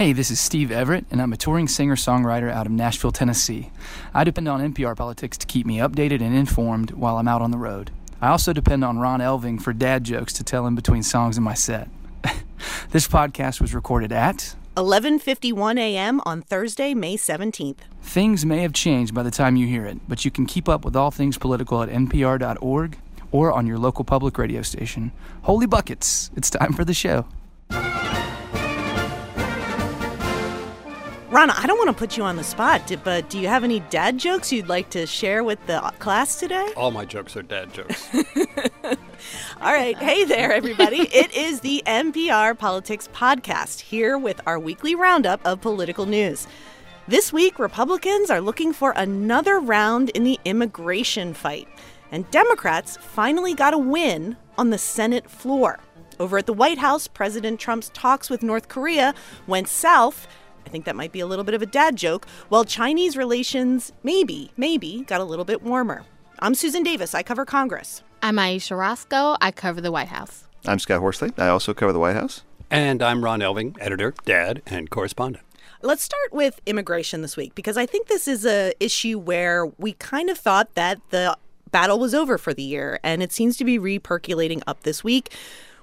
Hey, this is Steve Everett, and I'm a touring singer songwriter out of Nashville, Tennessee. I depend on NPR politics to keep me updated and informed while I'm out on the road. I also depend on Ron Elving for dad jokes to tell in between songs in my set. this podcast was recorded at 11:51 a.m. on Thursday, May 17th. Things may have changed by the time you hear it, but you can keep up with all things political at npr.org or on your local public radio station. Holy buckets, it's time for the show. Ron, I don't want to put you on the spot, but do you have any dad jokes you'd like to share with the uh, class today? All my jokes are dad jokes. All right. Hey there, everybody. it is the NPR Politics Podcast, here with our weekly roundup of political news. This week, Republicans are looking for another round in the immigration fight, and Democrats finally got a win on the Senate floor. Over at the White House, President Trump's talks with North Korea went south I think that might be a little bit of a dad joke. while Chinese relations, maybe, maybe, got a little bit warmer. I'm Susan Davis. I cover Congress. I'm Ayesha Rascoe. I cover the White House. I'm Scott Horsley. I also cover the White House. And I'm Ron Elving, editor, dad, and correspondent. Let's start with immigration this week because I think this is a issue where we kind of thought that the battle was over for the year, and it seems to be repercolating up this week.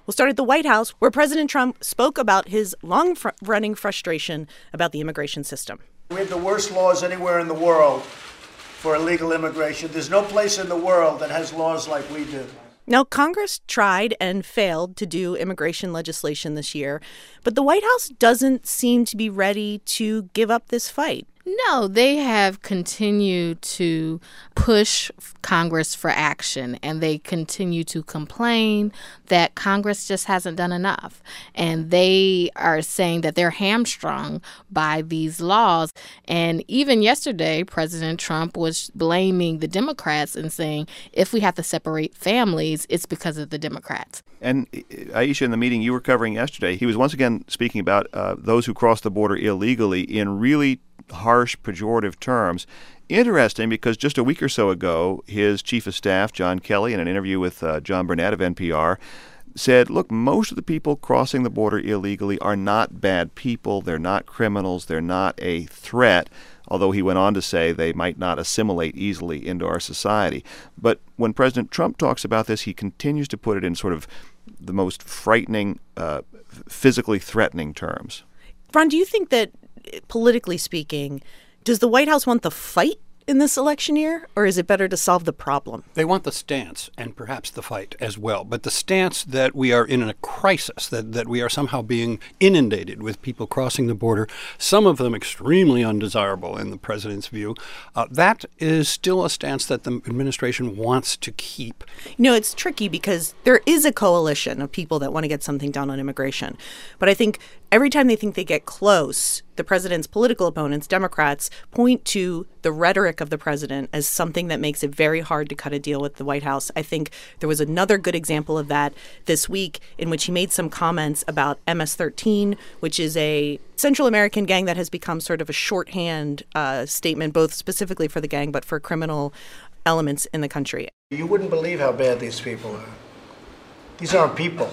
We'll start at the White House, where President Trump spoke about his long fr- running frustration about the immigration system. We have the worst laws anywhere in the world for illegal immigration. There's no place in the world that has laws like we do. Now, Congress tried and failed to do immigration legislation this year, but the White House doesn't seem to be ready to give up this fight. No, they have continued to push Congress for action and they continue to complain that Congress just hasn't done enough. And they are saying that they're hamstrung by these laws. And even yesterday, President Trump was blaming the Democrats and saying if we have to separate families, it's because of the Democrats. And Ayesha, in the meeting you were covering yesterday, he was once again speaking about uh, those who cross the border illegally in really harsh, pejorative terms. Interesting because just a week or so ago, his chief of staff, John Kelly, in an interview with uh, John Burnett of NPR, said, Look, most of the people crossing the border illegally are not bad people. They're not criminals. They're not a threat. Although he went on to say they might not assimilate easily into our society. But when President Trump talks about this, he continues to put it in sort of the most frightening, uh, physically threatening terms. Ron, do you think that politically speaking, does the White House want the fight in this election year, or is it better to solve the problem? They want the stance and perhaps the fight as well. But the stance that we are in a crisis, that, that we are somehow being inundated with people crossing the border, some of them extremely undesirable in the president's view, uh, that is still a stance that the administration wants to keep. You know, it's tricky because there is a coalition of people that want to get something done on immigration. But I think every time they think they get close, the president's political opponents, Democrats, point to the rhetoric of the president as something that makes it very hard to cut a deal with the White House. I think there was another good example of that this week in which he made some comments about MS 13, which is a Central American gang that has become sort of a shorthand uh, statement, both specifically for the gang, but for criminal elements in the country. You wouldn't believe how bad these people are. These aren't people,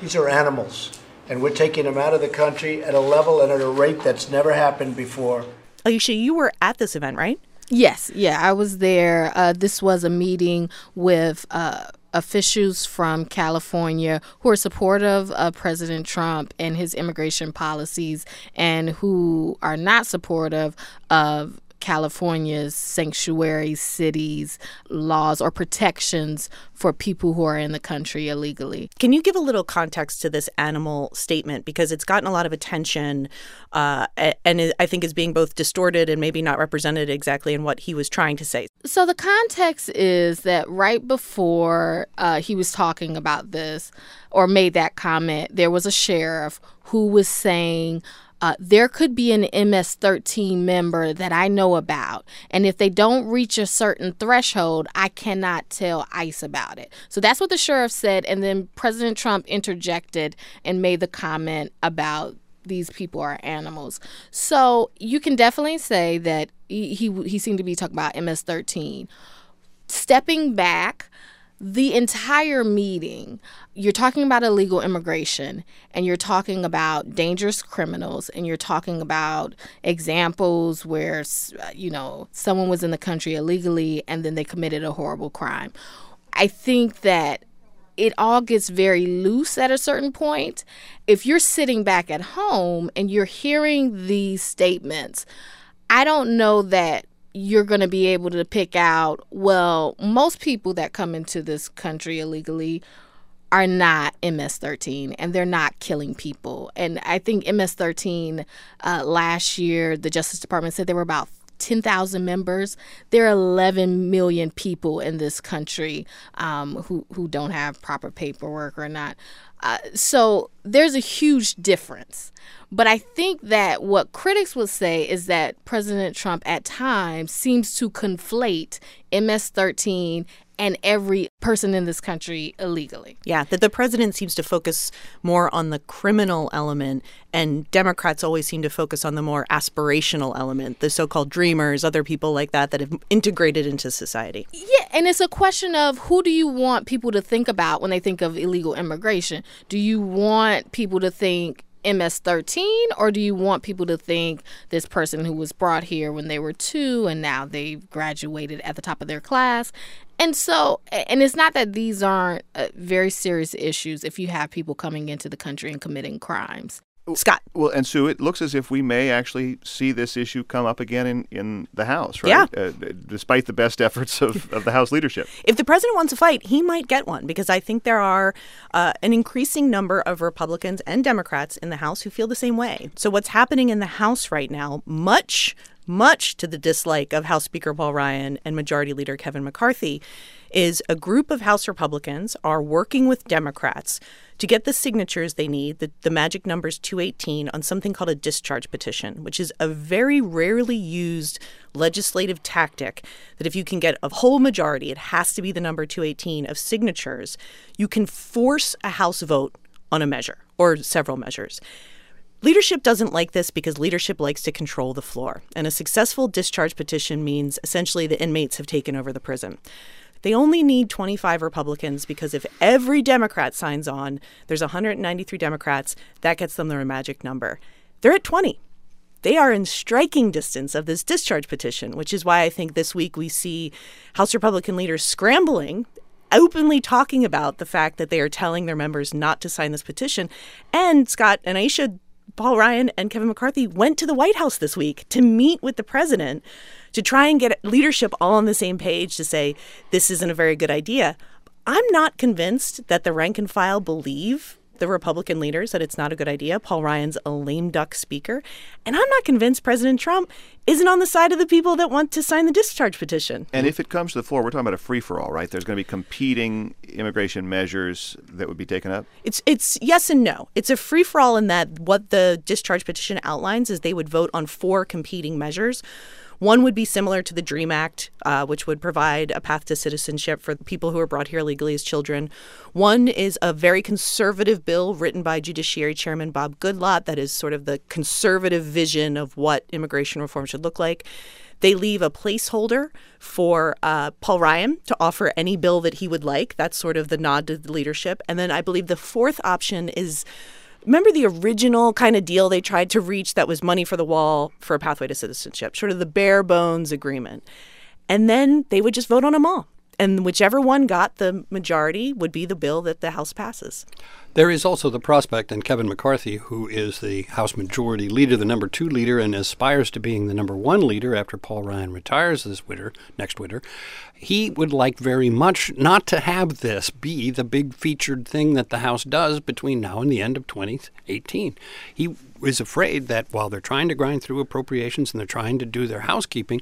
these are animals and we're taking them out of the country at a level and at a rate that's never happened before. Ayesha, you were at this event, right? Yes, yeah, I was there. Uh, this was a meeting with uh, officials from California who are supportive of President Trump and his immigration policies and who are not supportive of California's sanctuary cities laws or protections for people who are in the country illegally. Can you give a little context to this animal statement because it's gotten a lot of attention uh, and I think is being both distorted and maybe not represented exactly in what he was trying to say? So the context is that right before uh, he was talking about this or made that comment, there was a sheriff who was saying uh, there could be an MS 13 member that I know about. And if they don't reach a certain threshold, I cannot tell ICE about it. So that's what the sheriff said. And then President Trump interjected and made the comment about these people are animals. So you can definitely say that he, he, he seemed to be talking about MS 13. Stepping back, the entire meeting, you're talking about illegal immigration and you're talking about dangerous criminals and you're talking about examples where, you know, someone was in the country illegally and then they committed a horrible crime. I think that it all gets very loose at a certain point. If you're sitting back at home and you're hearing these statements, I don't know that you're going to be able to pick out, well, most people that come into this country illegally are not MS 13 and they're not killing people. And I think MS 13 uh, last year, the Justice Department said there were about 10,000 members. There are 11 million people in this country um, who, who don't have proper paperwork or not. Uh, so there's a huge difference. But I think that what critics would say is that President Trump at times seems to conflate MS 13 and every person in this country illegally. Yeah, that the president seems to focus more on the criminal element, and Democrats always seem to focus on the more aspirational element, the so called dreamers, other people like that that have integrated into society. Yeah, and it's a question of who do you want people to think about when they think of illegal immigration? Do you want people to think MS 13, or do you want people to think this person who was brought here when they were two and now they've graduated at the top of their class? And so, and it's not that these aren't uh, very serious issues if you have people coming into the country and committing crimes. Scott. Well, and Sue, it looks as if we may actually see this issue come up again in, in the House, right? Yeah. Uh, despite the best efforts of, of the House leadership. If the president wants a fight, he might get one because I think there are uh, an increasing number of Republicans and Democrats in the House who feel the same way. So, what's happening in the House right now, much, much to the dislike of House Speaker Paul Ryan and Majority Leader Kevin McCarthy, is a group of House Republicans are working with Democrats to get the signatures they need, the, the magic numbers 218, on something called a discharge petition, which is a very rarely used legislative tactic that if you can get a whole majority, it has to be the number 218 of signatures, you can force a House vote on a measure or several measures. Leadership doesn't like this because leadership likes to control the floor. And a successful discharge petition means essentially the inmates have taken over the prison. They only need 25 Republicans because if every Democrat signs on, there's 193 Democrats, that gets them their magic number. They're at 20. They are in striking distance of this discharge petition, which is why I think this week we see House Republican leaders scrambling openly talking about the fact that they are telling their members not to sign this petition. And Scott and Ayesha, Paul Ryan, and Kevin McCarthy went to the White House this week to meet with the president to try and get leadership all on the same page to say this isn't a very good idea. I'm not convinced that the rank and file believe the Republican leaders that it's not a good idea. Paul Ryan's a lame duck speaker. And I'm not convinced President Trump isn't on the side of the people that want to sign the discharge petition. And if it comes to the floor, we're talking about a free for all, right? There's going to be competing immigration measures that would be taken up? It's it's yes and no. It's a free for all in that what the discharge petition outlines is they would vote on four competing measures. One would be similar to the DREAM Act, uh, which would provide a path to citizenship for people who are brought here legally as children. One is a very conservative bill written by Judiciary Chairman Bob Goodlatte that is sort of the conservative vision of what immigration reform should look like. They leave a placeholder for uh, Paul Ryan to offer any bill that he would like. That's sort of the nod to the leadership. And then I believe the fourth option is remember the original kind of deal they tried to reach that was money for the wall for a pathway to citizenship, sort of the bare bones agreement. And then they would just vote on them all. And whichever one got the majority would be the bill that the House passes. There is also the prospect, and Kevin McCarthy, who is the House Majority Leader, the number two leader, and aspires to being the number one leader after Paul Ryan retires this winter, next winter, he would like very much not to have this be the big featured thing that the House does between now and the end of 2018. He is afraid that while they're trying to grind through appropriations and they're trying to do their housekeeping,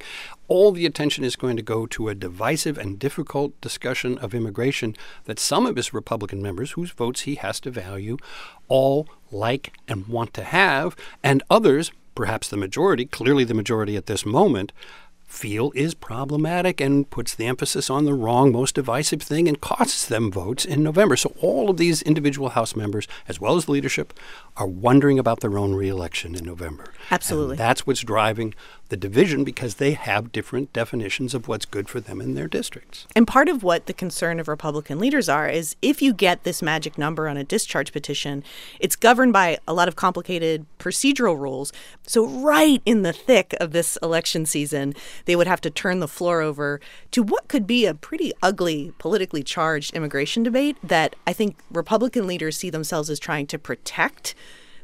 all the attention is going to go to a divisive and difficult discussion of immigration that some of his Republican members, whose votes he has to value, all like and want to have, and others, perhaps the majority, clearly the majority at this moment, feel is problematic and puts the emphasis on the wrong, most divisive thing and costs them votes in November. So all of these individual House members, as well as leadership, are wondering about their own reelection in November. Absolutely. And that's what's driving the division because they have different definitions of what's good for them in their districts. And part of what the concern of Republican leaders are is if you get this magic number on a discharge petition, it's governed by a lot of complicated procedural rules. So, right in the thick of this election season, they would have to turn the floor over to what could be a pretty ugly, politically charged immigration debate that I think Republican leaders see themselves as trying to protect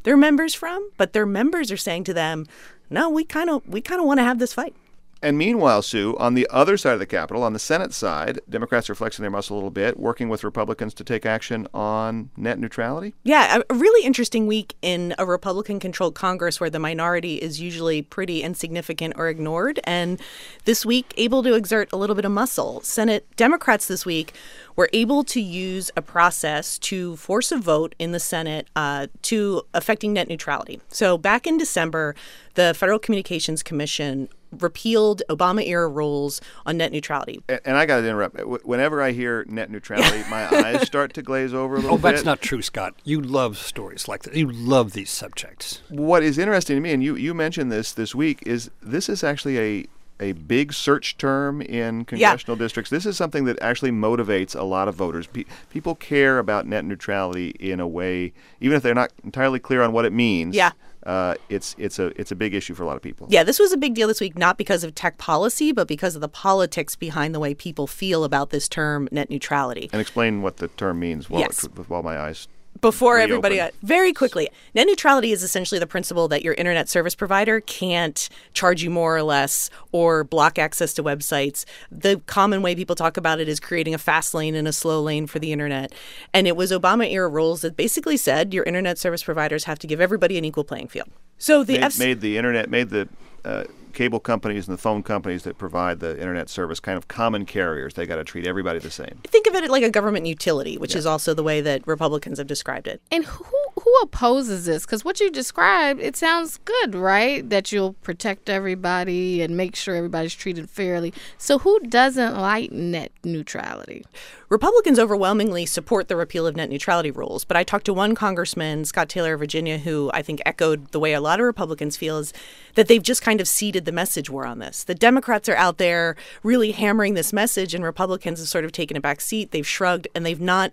their members from, but their members are saying to them, "No, we kind of we kind of want to have this fight." And meanwhile, Sue, on the other side of the Capitol, on the Senate side, Democrats are flexing their muscle a little bit, working with Republicans to take action on net neutrality. Yeah, a really interesting week in a Republican controlled Congress where the minority is usually pretty insignificant or ignored. And this week, able to exert a little bit of muscle. Senate Democrats this week were able to use a process to force a vote in the Senate uh, to affecting net neutrality. So back in December, the Federal Communications Commission repealed Obama era rules on net neutrality. And, and I got to interrupt. Whenever I hear net neutrality, my eyes start to glaze over a little oh, bit. Oh, that's not true, Scott. You love stories like that. You love these subjects. What is interesting to me, and you, you mentioned this this week, is this is actually a a big search term in congressional yeah. districts. This is something that actually motivates a lot of voters. Pe- people care about net neutrality in a way, even if they're not entirely clear on what it means. Yeah uh, it's it's a it's a big issue for a lot of people. Yeah, this was a big deal this week, not because of tech policy, but because of the politics behind the way people feel about this term net neutrality. And explain what the term means while, yes. while my eyes before everybody uh, very quickly. Net neutrality is essentially the principle that your internet service provider can't charge you more or less or block access to websites. The common way people talk about it is creating a fast lane and a slow lane for the internet. And it was obama era rules that basically said your internet service providers have to give everybody an equal playing field. So the made, F- made the internet made the uh, cable companies and the phone companies that provide the internet service kind of common carriers. They got to treat everybody the same. Think of it like a government utility, which yeah. is also the way that Republicans have described it. And who who opposes this? Because what you described, it sounds good, right? That you'll protect everybody and make sure everybody's treated fairly. So who doesn't like net neutrality? Republicans overwhelmingly support the repeal of net neutrality rules, but I talked to one congressman, Scott Taylor of Virginia, who I think echoed the way a lot of Republicans feel is that they've just kind of ceded the message war on this. The Democrats are out there really hammering this message, and Republicans have sort of taken a back seat. They've shrugged and they've not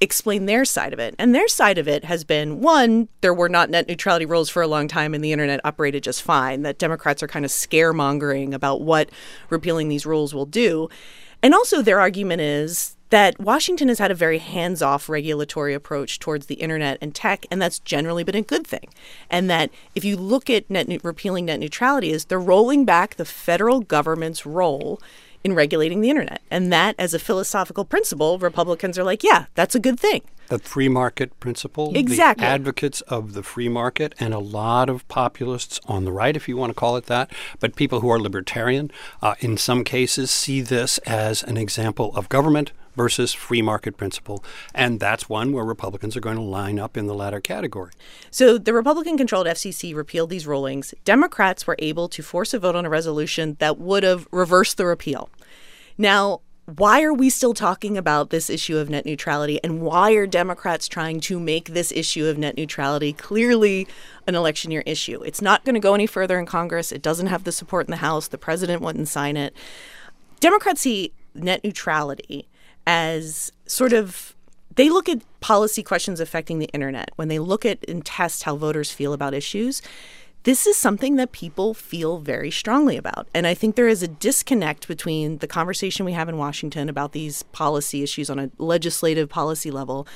explain their side of it. And their side of it has been one, there were not net neutrality rules for a long time and the internet operated just fine, that Democrats are kind of scaremongering about what repealing these rules will do. And also, their argument is that Washington has had a very hands off regulatory approach towards the internet and tech, and that's generally been a good thing. And that if you look at net, repealing net neutrality, is they're rolling back the federal government's role in regulating the internet. And that, as a philosophical principle, Republicans are like, yeah, that's a good thing. The free market principle. Exactly. The advocates of the free market, and a lot of populists on the right, if you want to call it that, but people who are libertarian, uh, in some cases, see this as an example of government versus free market principle. And that's one where Republicans are going to line up in the latter category. So the Republican controlled FCC repealed these rulings. Democrats were able to force a vote on a resolution that would have reversed the repeal. Now, why are we still talking about this issue of net neutrality and why are Democrats trying to make this issue of net neutrality clearly an election year issue? It's not going to go any further in Congress. It doesn't have the support in the House. The president wouldn't sign it. Democrats see net neutrality as sort of they look at policy questions affecting the internet when they look at and test how voters feel about issues this is something that people feel very strongly about. And I think there is a disconnect between the conversation we have in Washington about these policy issues on a legislative policy level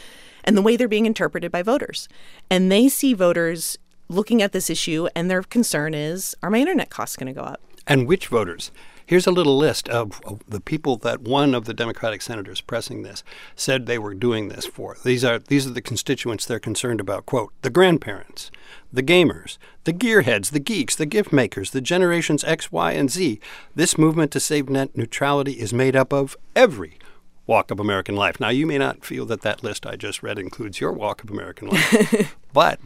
and the way they're being interpreted by voters. And they see voters looking at this issue, and their concern is are my internet costs going to go up? And which voters? Here's a little list of, of, the people that one of the Democratic senators pressing this said they were doing this for. These are these are the constituents they're concerned about. Quote: the grandparents, the gamers, the gearheads, the geeks, the gift makers, the generations X, Y, and Z. This movement to save net neutrality is made up of every walk of American life. Now, you may not feel that that list I just read includes your walk of American life, but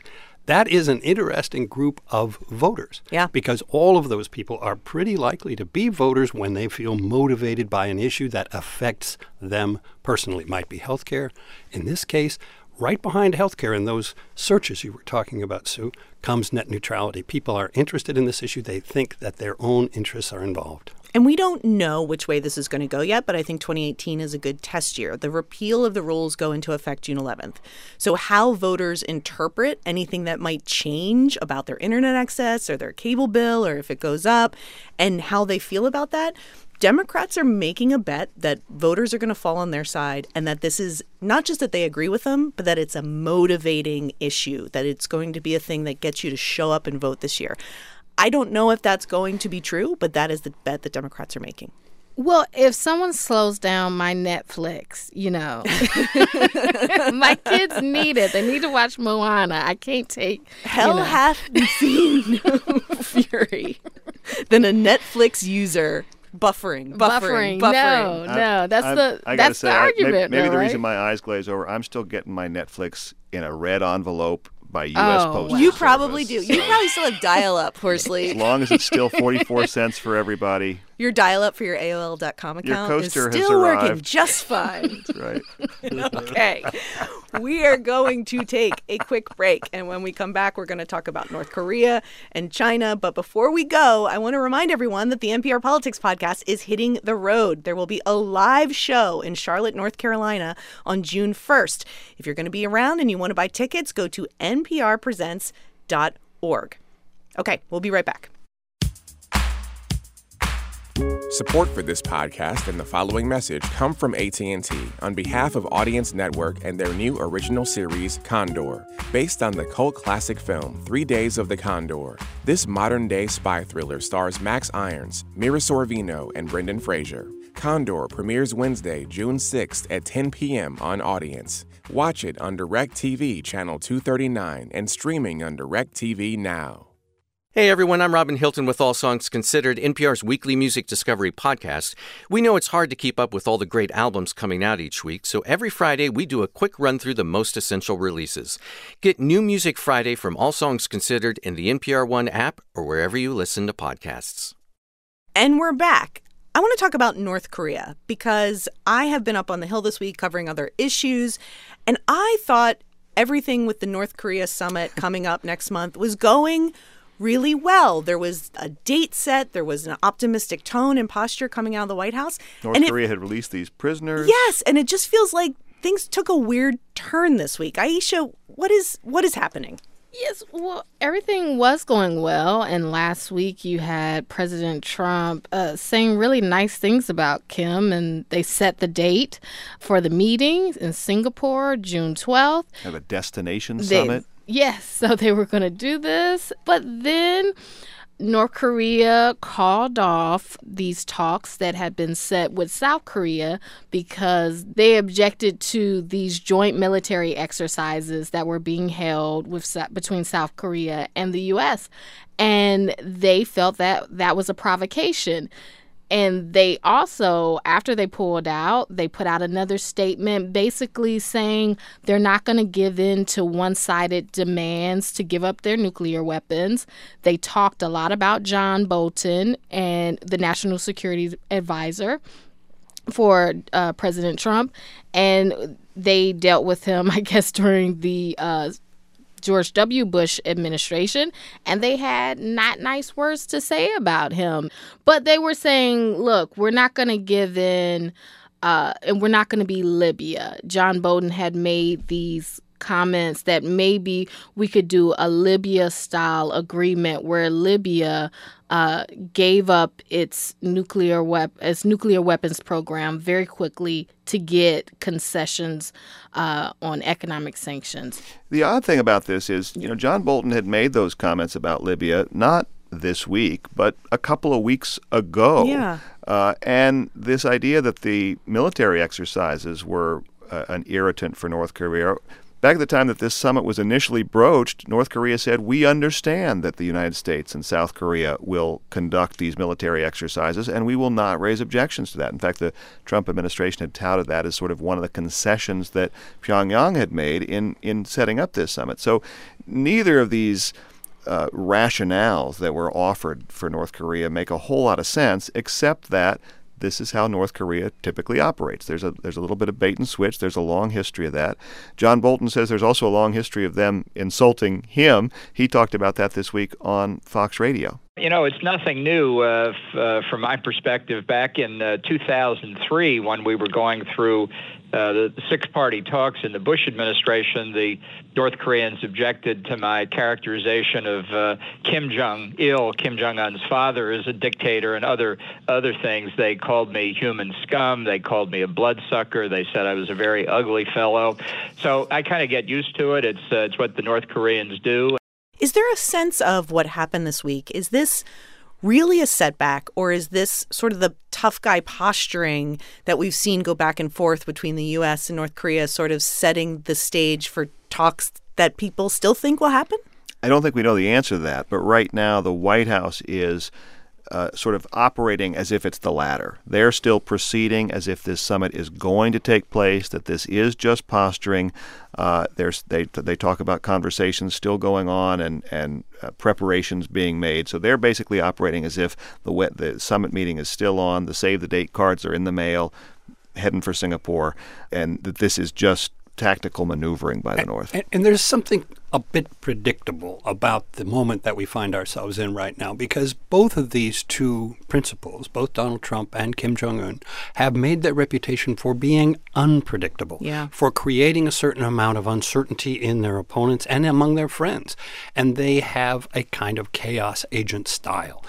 that is an interesting group of voters. Yeah. Because all of those people are pretty likely to be voters when they feel motivated by an issue that affects them personally. It might be health care. In this case, right behind healthcare in those searches you were talking about, Sue, comes net neutrality. People are interested in this issue. They think that their own interests are involved. And we don't know which way this is going to go yet, but I think 2018 is a good test year. The repeal of the rules go into effect June 11th. So, how voters interpret anything that might change about their internet access or their cable bill or if it goes up and how they feel about that, Democrats are making a bet that voters are going to fall on their side and that this is not just that they agree with them, but that it's a motivating issue, that it's going to be a thing that gets you to show up and vote this year. I don't know if that's going to be true, but that is the bet that Democrats are making. Well, if someone slows down my Netflix, you know, my kids need it. They need to watch Moana. I can't take hell you know. hath seen fury than a Netflix user buffering, buffering, buffering. buffering. No, no, that's I, the I, I that's say, the argument. maybe, maybe though, the right? reason my eyes glaze over, I'm still getting my Netflix in a red envelope by U.S. Oh, Postal. You probably do. You probably still have dial up, Horsley. As long as it's still 44 cents for everybody. Your dial up for your AOL.com Your account is coaster has still working just fine. That's right. okay. We are going to take a quick break. And when we come back, we're going to talk about North Korea and China. But before we go, I want to remind everyone that the NPR Politics podcast is hitting the road. There will be a live show in Charlotte, North Carolina on June 1st. If you're going to be around and you want to buy tickets, go to nprpresents.org. Okay, we'll be right back. Support for this podcast and the following message come from AT&T on behalf of Audience Network and their new original series Condor, based on the cult classic film 3 Days of the Condor. This modern-day spy thriller stars Max Irons, Mira Sorvino, and Brendan Fraser. Condor premieres Wednesday, June 6th at 10 p.m. on Audience. Watch it on DirecTV channel 239 and streaming on DirecTV now. Hey everyone, I'm Robin Hilton with All Songs Considered, NPR's weekly music discovery podcast. We know it's hard to keep up with all the great albums coming out each week, so every Friday we do a quick run through the most essential releases. Get New Music Friday from All Songs Considered in the NPR One app or wherever you listen to podcasts. And we're back. I want to talk about North Korea because I have been up on the Hill this week covering other issues, and I thought everything with the North Korea summit coming up next month was going really well. There was a date set, there was an optimistic tone and posture coming out of the White House. North and it- Korea had released these prisoners. yes, and it just feels like things took a weird turn this week. Ayesha, what is what is happening? Yes, well, everything was going well. And last week you had President Trump uh, saying really nice things about Kim, and they set the date for the meeting in Singapore, June 12th. Have a destination They- summit. Yes, so they were going to do this, but then North Korea called off these talks that had been set with South Korea because they objected to these joint military exercises that were being held with between South Korea and the US and they felt that that was a provocation. And they also, after they pulled out, they put out another statement basically saying they're not going to give in to one sided demands to give up their nuclear weapons. They talked a lot about John Bolton and the National Security Advisor for uh, President Trump. And they dealt with him, I guess, during the uh, George W. Bush administration, and they had not nice words to say about him. But they were saying, look, we're not going to give in, uh, and we're not going to be Libya. John Bolton had made these comments that maybe we could do a Libya style agreement where Libya uh, gave up its nuclear wep- its nuclear weapons program very quickly to get concessions uh, on economic sanctions. The odd thing about this is, you know, John Bolton had made those comments about Libya not this week, but a couple of weeks ago. Yeah. Uh, and this idea that the military exercises were uh, an irritant for North Korea. Back at the time that this summit was initially broached, North Korea said, We understand that the United States and South Korea will conduct these military exercises, and we will not raise objections to that. In fact, the Trump administration had touted that as sort of one of the concessions that Pyongyang had made in, in setting up this summit. So neither of these uh, rationales that were offered for North Korea make a whole lot of sense, except that this is how North Korea typically operates. There's a there's a little bit of bait and switch. There's a long history of that. John Bolton says there's also a long history of them insulting him. He talked about that this week on Fox Radio. You know, it's nothing new uh, f- uh, from my perspective. Back in uh, 2003, when we were going through uh, the six party talks in the Bush administration, the North Koreans objected to my characterization of uh, Kim Jong il, Kim Jong un's father, as a dictator and other, other things. They called me human scum. They called me a bloodsucker. They said I was a very ugly fellow. So I kind of get used to it. It's, uh, it's what the North Koreans do. Is there a sense of what happened this week? Is this really a setback, or is this sort of the tough guy posturing that we've seen go back and forth between the U.S. and North Korea, sort of setting the stage for talks that people still think will happen? I don't think we know the answer to that, but right now the White House is uh, sort of operating as if it's the latter. They're still proceeding as if this summit is going to take place, that this is just posturing. Uh, they, they talk about conversations still going on and, and uh, preparations being made. So they're basically operating as if the, the summit meeting is still on, the save the date cards are in the mail, heading for Singapore, and that this is just tactical maneuvering by the and, North. And, and, there's something a bit predictable about the moment that we find ourselves in right now because both of these two principals, both Donald Trump and Kim Jong un, have made their reputation for being unpredictable, yeah. for creating a certain amount of uncertainty in their opponents and among their friends. And they have a kind of chaos agent style.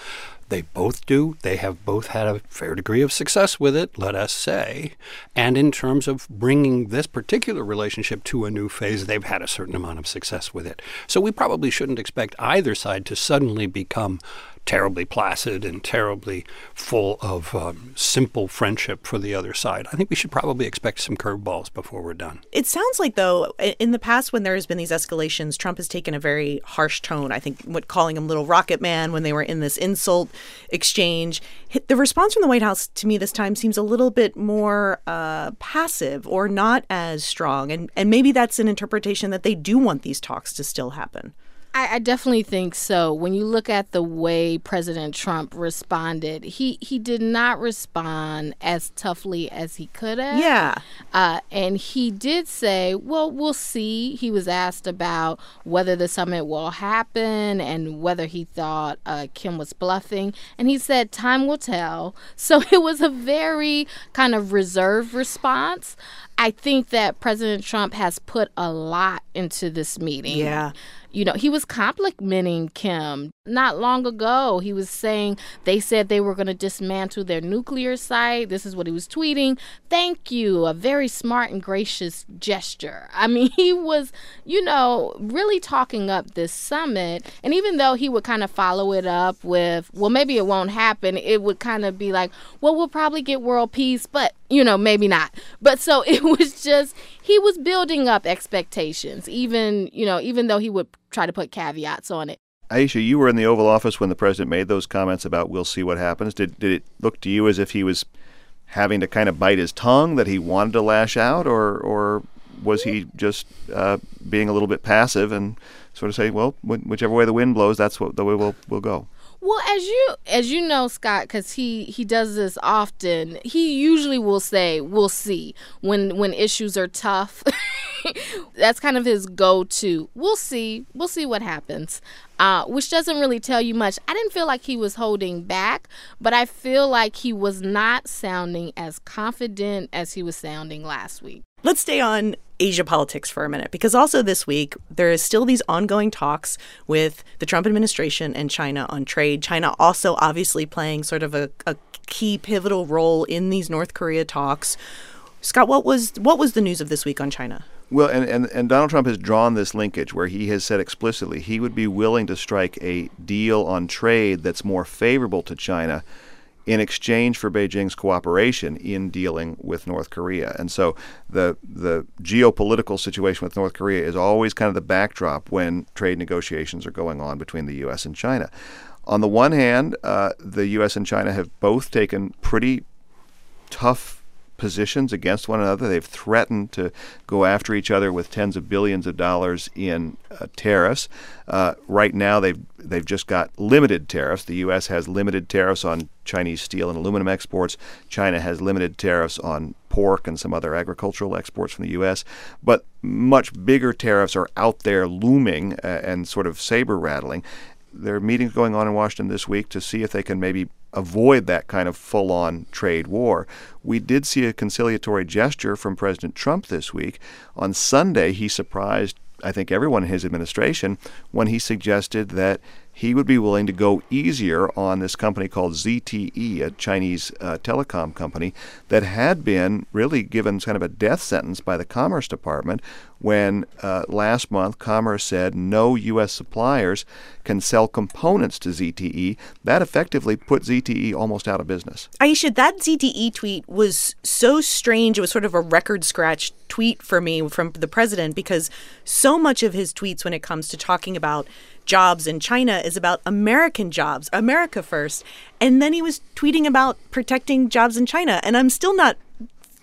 They both do. They have both had a fair degree of success with it, let us say. And in terms of bringing this particular relationship to a new phase, they've had a certain amount of success with it. So we probably shouldn't expect either side to suddenly become terribly placid and terribly full of um, simple friendship for the other side. I think we should probably expect some curveballs before we're done. It sounds like, though, in the past when there has been these escalations, Trump has taken a very harsh tone. I think what calling him Little Rocket Man when they were in this insult exchange. The response from the White House to me this time seems a little bit more uh, passive or not as strong, and and maybe that's an interpretation that they do want these talks to still happen. I, I, definitely think so. When you look at the way President Trump responded, he he did not respond as toughly as he could have. Yeah. Uh, and he did say, "Well, we'll see." He was asked about whether the summit will happen and whether he thought uh, Kim was bluffing, and he said, "Time will tell." So it was a very kind of reserved response. I think that President Trump has put a lot into this meeting. Yeah. You know, he was complimenting Kim not long ago. He was saying they said they were going to dismantle their nuclear site. This is what he was tweeting. Thank you. A very smart and gracious gesture. I mean, he was, you know, really talking up this summit. And even though he would kind of follow it up with, well, maybe it won't happen, it would kind of be like, well, we'll probably get world peace, but, you know, maybe not. But so it was just, he was building up expectations, even, you know, even though he would try to put caveats on it. Ayesha, you were in the Oval Office when the president made those comments about we'll see what happens. Did did it look to you as if he was having to kind of bite his tongue, that he wanted to lash out, or or was he just uh, being a little bit passive and sort of say, well, whichever way the wind blows, that's what the way we'll we'll go. Well, as you as you know, Scott, because he he does this often. He usually will say, "We'll see" when when issues are tough. That's kind of his go-to. We'll see. We'll see what happens. Uh, which doesn't really tell you much. I didn't feel like he was holding back, but I feel like he was not sounding as confident as he was sounding last week. Let's stay on Asia politics for a minute because also this week there is still these ongoing talks with the Trump administration and China on trade. China also obviously playing sort of a, a key pivotal role in these North Korea talks. Scott, what was what was the news of this week on China? Well, and, and, and Donald Trump has drawn this linkage where he has said explicitly he would be willing to strike a deal on trade that's more favorable to China in exchange for Beijing's cooperation in dealing with North Korea. And so the the geopolitical situation with North Korea is always kind of the backdrop when trade negotiations are going on between the U.S. and China. On the one hand, uh, the U.S. and China have both taken pretty tough positions against one another. They've threatened to go after each other with tens of billions of dollars in uh, tariffs. Uh, right now, they've they've just got limited tariffs. The U.S. has limited tariffs on Chinese steel and aluminum exports. China has limited tariffs on pork and some other agricultural exports from the U.S. But much bigger tariffs are out there looming uh, and sort of saber rattling. There are meetings going on in Washington this week to see if they can maybe avoid that kind of full on trade war. We did see a conciliatory gesture from President Trump this week. On Sunday, he surprised, I think, everyone in his administration when he suggested that he would be willing to go easier on this company called ZTE, a Chinese uh, telecom company that had been really given kind of a death sentence by the Commerce Department when uh, last month Commerce said no U.S. suppliers can sell components to ZTE. That effectively put ZTE almost out of business. Ayesha, that ZTE tweet was so strange. It was sort of a record scratch tweet for me from the president because so much of his tweets when it comes to talking about jobs in China is about American jobs, America first. And then he was tweeting about protecting jobs in China. And I'm still not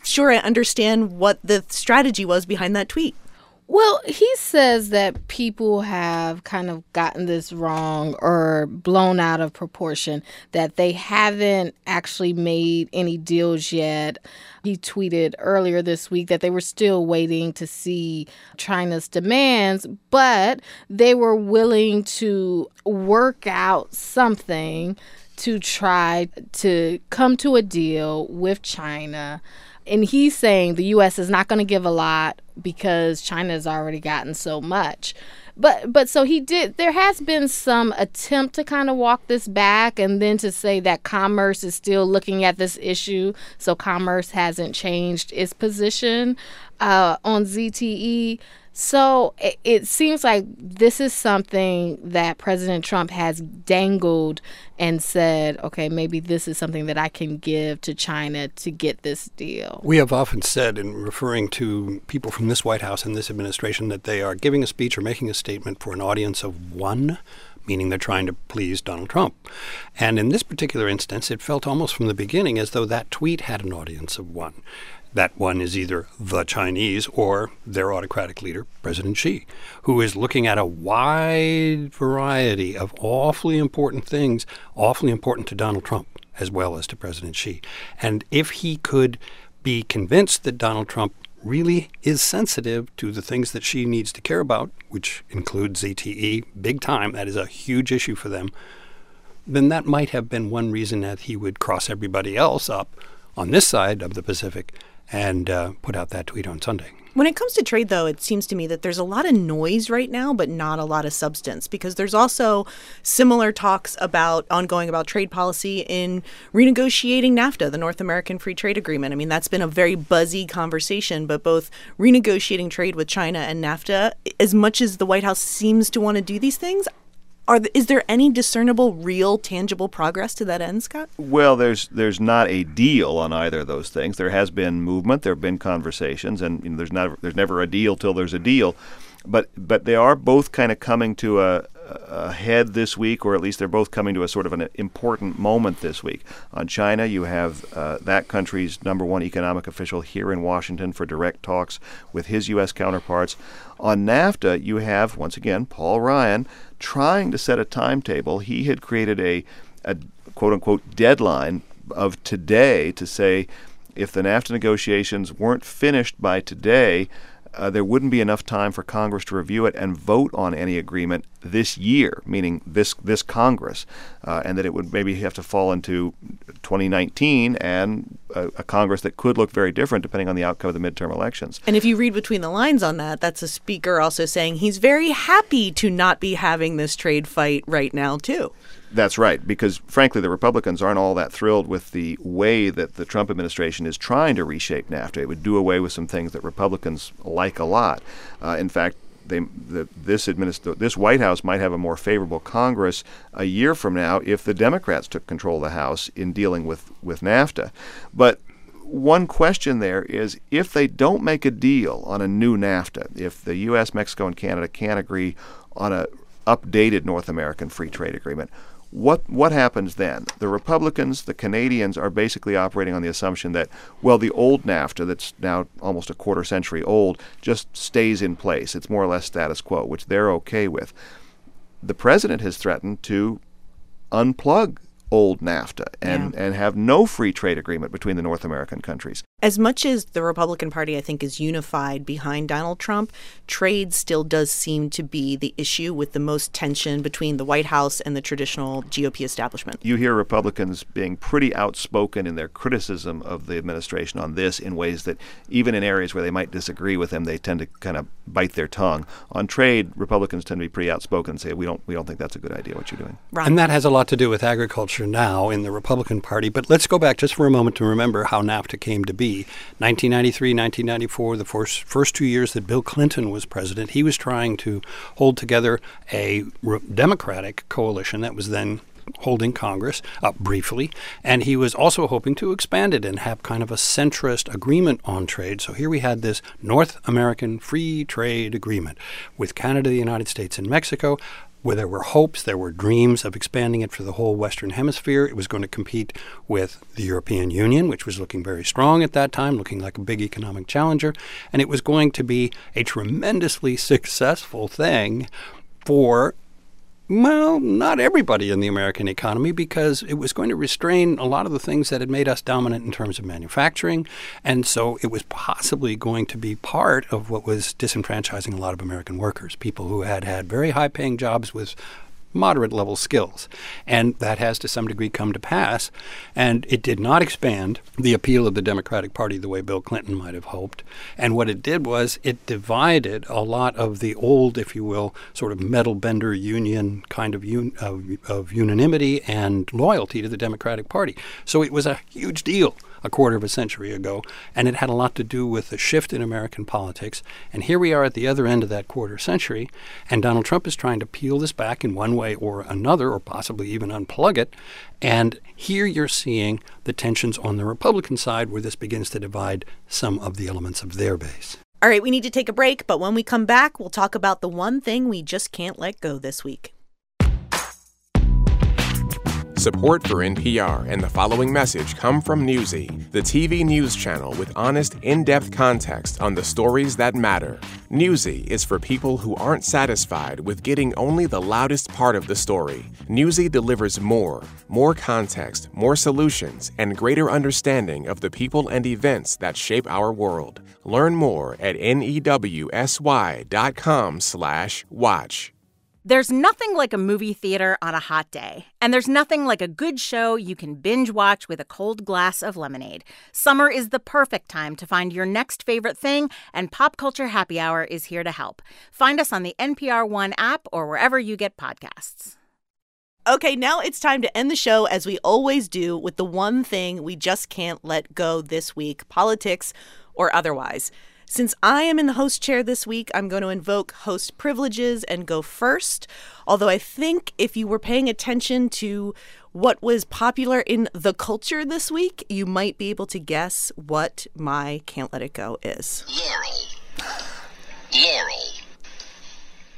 sure I understand what the strategy was behind that tweet. Well, he says that people have kind of gotten this wrong or blown out of proportion, that they haven't actually made any deals yet. He tweeted earlier this week that they were still waiting to see China's demands, but they were willing to work out something to try to come to a deal with China and he's saying the U.S. is not going to give a lot because China has already gotten so much. But but so he did. There has been some attempt to kind of walk this back, and then to say that commerce is still looking at this issue. So commerce hasn't changed its position uh, on ZTE. So it, it, seems like this is something that President Trump has dangled and said, okay, maybe this is something that I can give to China to get this deal. We have often said, in referring to people from this White House and this administration, that they are giving a speech or making a statement for an audience of one meaning they're trying to please Donald Trump. And in this particular instance, it felt almost from the beginning as though that tweet had an audience of one. That one is either the Chinese or their autocratic leader, President Xi, who is looking at a wide variety of awfully important things, awfully important to Donald Trump as well as to President Xi. And if he could be convinced that Donald Trump really is sensitive to the things that Xi needs to care about, which includes ZTE, big time, that is a huge issue for them, then that might have been one reason that he would cross everybody else up on this side of the Pacific and uh, put out that tweet on Sunday. When it comes to trade, though, it seems to me that there's a lot of noise right now, but not a lot of substance because there's also similar talks about ongoing about trade policy in renegotiating NAFTA, the North American Free Trade Agreement. I mean, that's been a very buzzy conversation, but both renegotiating trade with China and NAFTA, as much as the White House seems to want to do these things, are is there any discernible, real, tangible progress to that end, Scott? Well, there's there's not a deal on either of those things. There has been movement, there have been conversations, and you know, there's not there's never a deal till there's a deal. But but they are both kind of coming to a, ahead this week, or at least they're both coming to a sort of an important moment this week. On China, you have uh, that country's number one economic official here in Washington for direct talks with his U.S. counterparts. On NAFTA, you have, once again, Paul Ryan trying to set a timetable. He had created a, a quote unquote deadline of today to say if the NAFTA negotiations weren't finished by today, uh, there wouldn't be enough time for Congress to review it and vote on any agreement this year, meaning this this Congress, uh, and that it would maybe have to fall into 2019 and a, a, Congress that could look very different depending on the outcome of the midterm elections. And if you read between the lines on that, that's a speaker also saying he's very happy to not be having this trade fight right now too. That's right, because frankly, the Republicans aren't all that thrilled with the way that the Trump administration is trying to reshape NAFTA. It would do away with some things that Republicans like a lot. Uh, in fact, they, the, this administ- this White House might have a more favorable Congress a year from now if the Democrats took control of the House in dealing with, with NAFTA. But one question there is if they don't make a deal on a new NAFTA, if the U.S., Mexico, and Canada can't agree on an updated North American Free Trade Agreement. What what happens then? The Republicans, the Canadians are basically operating on the assumption that well, the old NAFTA that's now almost a quarter century old just stays in place. It's more or less status quo, which they're okay with. The president has threatened to unplug old NAFTA and, Yeah. and have no free trade agreement between the North American countries. As much as the Republican Party, I think, is unified behind Donald Trump, trade still does seem to be the issue with the most tension between the White House and the traditional GOP establishment. You hear Republicans being pretty outspoken in their criticism of the administration on this in ways that, even in areas where they might disagree with them, they tend to kind of bite their tongue. On trade, Republicans tend to be pretty outspoken and say, "We don't, we don't think that's a good idea. What you're doing." Ron. And that has a lot to do with agriculture now in the Republican Party. But let's go back just for a moment to remember how NAFTA came to be. 1993, 1994, the first, first two years that Bill Clinton was president, he was trying to hold together a re- Democratic coalition that was then holding Congress up briefly, and he was also hoping to expand it and have kind of a centrist agreement on trade. So here we had this North American Free Trade Agreement with Canada, the United States, and Mexico where there were hopes, there were dreams of expanding it for the whole Western Hemisphere. It was going to compete with the European Union, which was looking very strong at that time, looking like a big economic challenger. And it was going to be a tremendously successful thing for well, not everybody in the American economy because it was going to restrain a lot of the things that had made us dominant in terms of manufacturing. And so it was possibly going to be part of what was disenfranchising a lot of American workers, people who had had very high paying jobs with moderate level skills. And that has to some degree come to pass. And it did not expand the appeal of the Democratic Party the way Bill Clinton might have hoped. And what it did was it divided a lot of the old, if you will, sort of metal bender union kind of, un- of, of unanimity and loyalty to the Democratic Party. So it was a huge deal a quarter of a century ago, and it had a lot to do with the shift in American politics. And here we are at the other end of that quarter century, and Donald Trump is trying to peel this back in one way or another, or possibly even unplug it. And here you're seeing the tensions on the Republican side where this begins to divide some of the elements of their base. All right, we need to take a break, but when we come back, we'll talk about the one thing we just can't let go this week. Support for NPR and the following message come from Newsy, the TV news channel with honest, in depth context on the stories that matter. Newsy is for people who aren't satisfied with getting only the loudest part of the story. Newsy delivers more, more context, more solutions, and greater understanding of the people and events that shape our world. Learn more at newsy.com/watch. There's nothing like a movie theater on a hot day, and there's nothing like a good show you can binge watch with a cold glass of lemonade. Summer is the perfect time to find your next favorite thing, and Pop Culture Happy Hour is here to help. Find us on the NPR One app or wherever you get podcasts. Okay, now it's time to end the show as we always do with the one thing we just can't let go this week politics or otherwise. Since I am in the host chair this week, I'm going to invoke host privileges and go first. Although I think if you were paying attention to what was popular in the culture this week, you might be able to guess what my can't let it go is. Laurel. Laurel.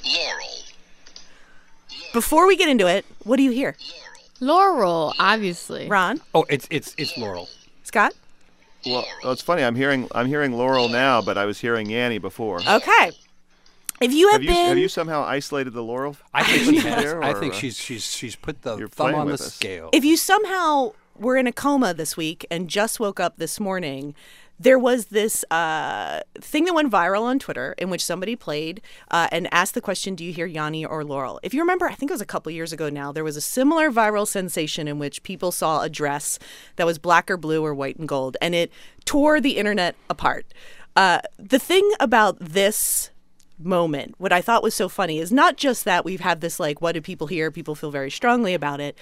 Laurel. Before we get into it, what do you hear? Laurel, obviously. Ron? Oh, it's it's it's Laurel. Scott? Well, well, it's funny. I'm hearing I'm hearing Laurel now, but I was hearing Yanny before. Okay. If you have, Have you been have you somehow isolated the Laurel? I think she There. I think uh, she's she's she's put the thumb on the us. scale. if you somehow were in a coma this week and just woke up this morning, there was this uh, thing that went viral on Twitter in which somebody played uh, and asked the question, "Do you hear Yanny or Laurel?" If you remember, I think it was a couple years ago now. There was a similar viral sensation in which people saw a dress that was black or blue or white and gold, and it tore the internet apart. Uh, the thing about this moment, what I thought was so funny is not just that we've had this like, what do people hear? People feel very strongly about it.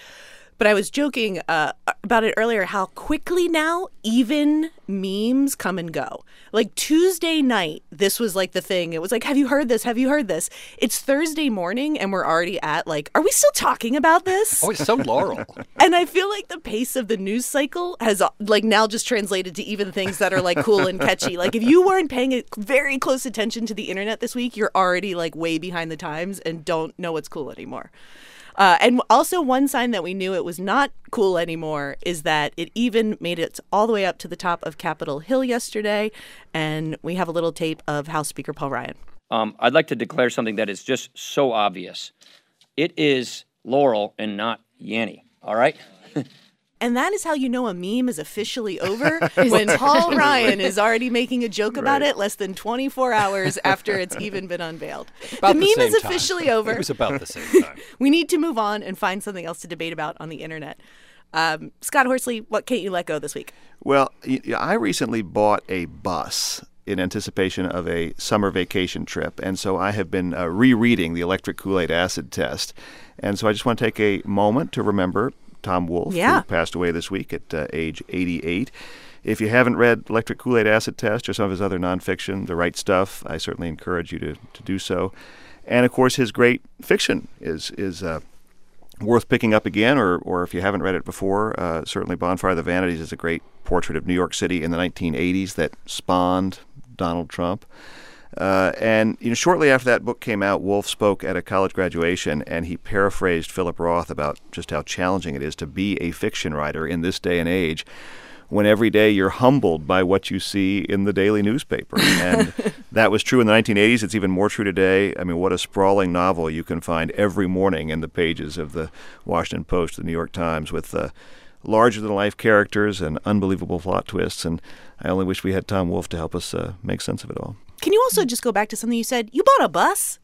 But I was joking uh, about it earlier how quickly now even memes come and go. Like Tuesday night, this was like the thing. It was like, have you heard this? Have you heard this? It's Thursday morning, and we're already at like, are we still talking about this? Oh, it's so Laurel. and I feel like the pace of the news cycle has like now just translated to even things that are like cool and catchy. Like if you weren't paying a very close attention to the internet this week, you're already like way behind the times and don't know what's cool anymore. Uh, and also, one sign that we knew it was not cool anymore is that it even made it all the way up to the top of Capitol Hill yesterday. And we have a little tape of House Speaker Paul Ryan. Um, I'd like to declare something that is just so obvious. It is Laurel and not Yanny. All right? And that is how you know a meme is officially over when Paul Ryan is already making a joke about Right. it less than 24 hours after it's even been unveiled. About the the meme is same time. officially over. It was about the same time. we need to move on and find something else to debate about on the internet. Um, Scott Horsley, what can't you let go this week? Well, I recently bought a bus in anticipation of a summer vacation trip, and so I have been uh, rereading the electric Kool Aid acid test. And so I just want to take a moment to remember Tom Wolfe, Yeah. who passed away this week at uh, age 88. If you haven't read Electric Kool Aid Acid Test or some of his other nonfiction, The Right Stuff, I certainly encourage you to, to do so. And of course, his great fiction is is uh, worth picking up again, or, or if you haven't read it before, uh, certainly Bonfire of the Vanities is a great portrait of New York City in the 1980s that spawned Donald Trump. Uh, and you know, shortly after that book came out, Wolfe spoke at a college graduation, and he paraphrased Philip Roth about just how challenging it is to be a fiction writer in this day and age, when every day you're humbled by what you see in the daily newspaper. And that was true in the 1980s. It's even more true today. I mean, what a sprawling novel you can find every morning in the pages of the Washington Post, the New York Times, with uh, larger than life characters and unbelievable plot twists. And I only wish we had Tom Wolfe to help us uh, make sense of it all. Can you also just go back to something you said? You bought a bus?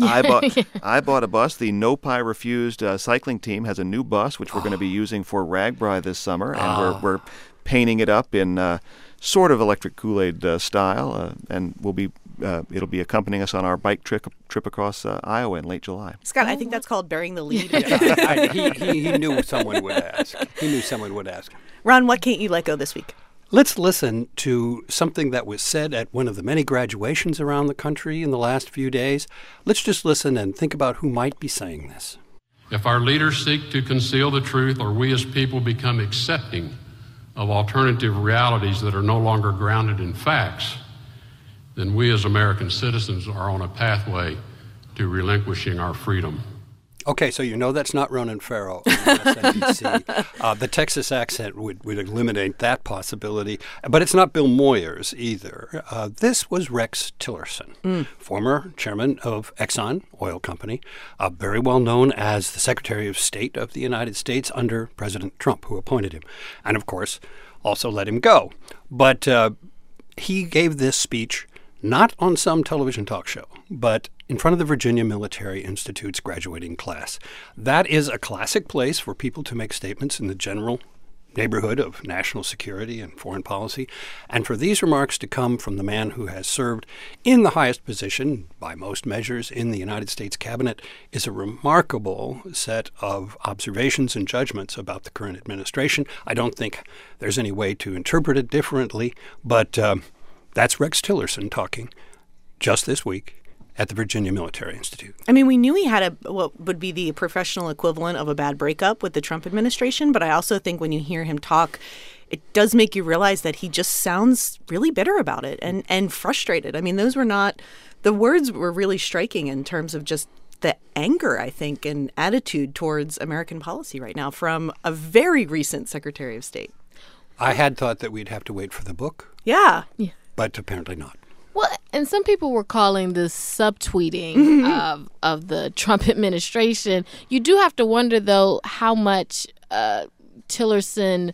I bought I bought a bus. The No Pie Refused uh, cycling team has a new bus, which we're going to be using for RAGBRAI this summer, and Ah. we're we're painting it up in uh, sort of electric Kool Aid uh, style, uh, and we'll be uh, it'll be accompanying us on our bike trip trip across uh, Iowa in late July. Scott, I think that's called bearing the lead. I, he, he, he knew someone would ask. He knew someone would ask. Ron, what can't you let go this week? Let's listen to something that was said at one of the many graduations around the country in the last few days. Let's just listen and think about who might be saying this. If our leaders seek to conceal the truth or we as people become accepting of alternative realities that are no longer grounded in facts, then we as American citizens are on a pathway to relinquishing our freedom. Okay, so you know that's not Ronan Farrow on uh, the Texas accent would, would eliminate that possibility, but it's not Bill Moyers either. Uh, this was Rex Tillerson, former chairman of Exxon Oil Company, uh, very well known as the Secretary of State of the United States under President Trump, who appointed him, and of course also let him go. But uh, he gave this speech not on some television talk show, but in front of the Virginia Military Institute's graduating class. That is a classic place for people to make statements in the general neighborhood of national security and foreign policy, and for these remarks to come from the man who has served in the highest position, by most measures, in the United States cabinet, is a remarkable set of observations and judgments about the current administration. I don't think there's any way to interpret it differently, but um, that's Rex Tillerson talking just this week at the Virginia Military Institute. I mean, we knew he had a what would be the professional equivalent of a bad breakup with the Trump administration, but I also think when you hear him talk, it does make you realize that he just sounds really bitter about it and and frustrated. I mean, those were not the words were really striking in terms of just the anger, I think, and attitude towards American policy right now from a very recent Secretary of State. I had thought that we'd have to wait for the book, Yeah. but apparently not. Well, and some people were calling this subtweeting of of the Trump administration. You do have to wonder though how much uh, Tillerson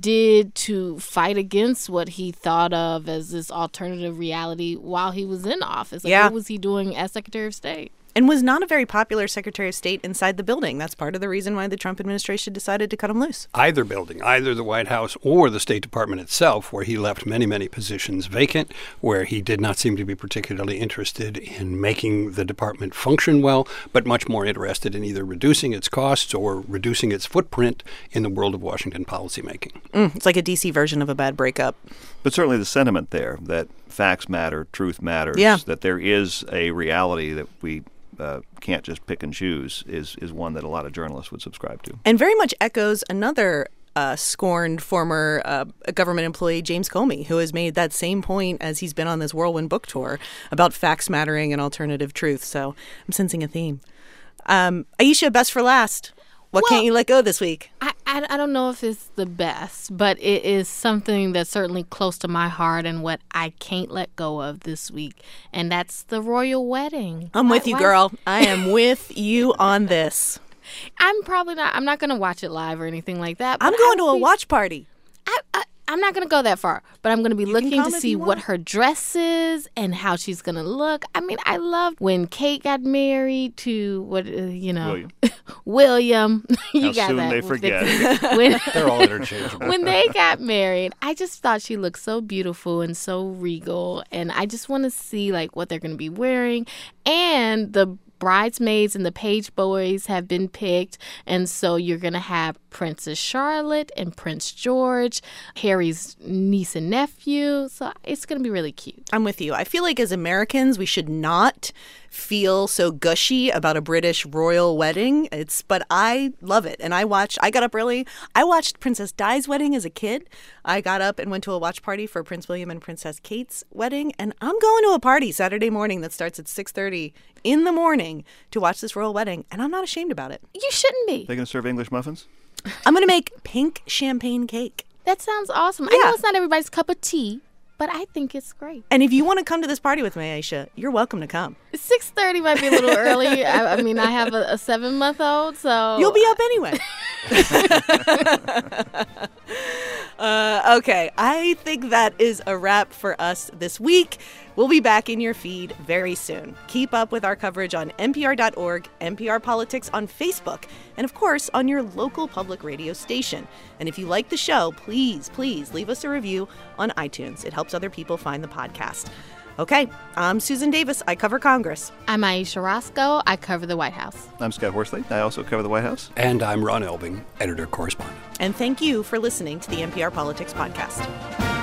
did to fight against what he thought of as this alternative reality while he was in office. Like, Yeah. What was he doing as Secretary of State? And was not a very popular Secretary of State inside the building. That's part of the reason why the Trump administration decided to cut him loose. Either building, either the White House or the State Department itself, where he left many, many positions vacant, where he did not seem to be particularly interested in making the department function well, but much more interested in either reducing its costs or reducing its footprint in the world of Washington policymaking. Mm, it's like a DC version of a bad breakup. But certainly the sentiment there that facts matter, truth matters, Yeah. that there is a reality that we uh, can't just pick and choose is, is one that a lot of journalists would subscribe to. and very much echoes another uh, scorned former uh, government employee, James Comey, who has made that same point as he's been on this whirlwind book tour about facts mattering and alternative truth. So I'm sensing a theme. Um, Ayesha, best for last. What can't you let go this week? I, I, I don't know if it's the best, but it is something that's certainly close to my heart and what I can't let go of this week, and that's the royal wedding. I'm with you, why- girl. I am with you on this. I'm probably not. I'm not going to watch it live or anything like that. I'm going I to a watch party. I, I, I'm not going to go that far, but I'm going to be looking to see what her dress is and how she's going to look. I mean, I loved when Kate got married to what uh, you know, William. William. you How got soon that. they forget. when, They're all interchangeable. when they got married, I just thought she looked so beautiful and so regal, and I just want to see like what they're going to be wearing, and the bridesmaids and the page boys have been picked, and so you're going to have Princess Charlotte and Prince George, Harry's niece and nephew. So it's going to be really cute. I'm with you. I feel like as Americans, we should not feel so gushy about a British royal wedding. It's but I love it. And I watched I got up early. I watched Princess Di's wedding as a kid. I got up and went to a watch party for Prince William and Princess Kate's wedding, and I'm going to a party Saturday morning that starts at 6:30 in the morning to watch this royal wedding, and I'm not ashamed about it. You shouldn't be. They going to serve English muffins? I'm going to make pink champagne cake. That sounds awesome. I know it's not everybody's cup of tea, but I think it's great. And if you want to come to this party with me, Ayesha, you're welcome to come. Six thirty might be a little early. I, I mean, I have a, a seven month old, so You'll be up anyway. uh, okay, I think that is a wrap for us this week. We'll be back in your feed very soon. Keep up with our coverage on npr.org, NPR Politics on Facebook, and of course on your local public radio station. And if you like the show, please, please leave us a review on iTunes. It helps other people find the podcast. Okay, I'm Susan Davis. I cover Congress. I'm Ayesha Rascoe. I cover the White House. I'm Scott Horsley. I also cover the White House. And I'm Ron Elving, editor correspondent. And thank you for listening to the NPR Politics Podcast.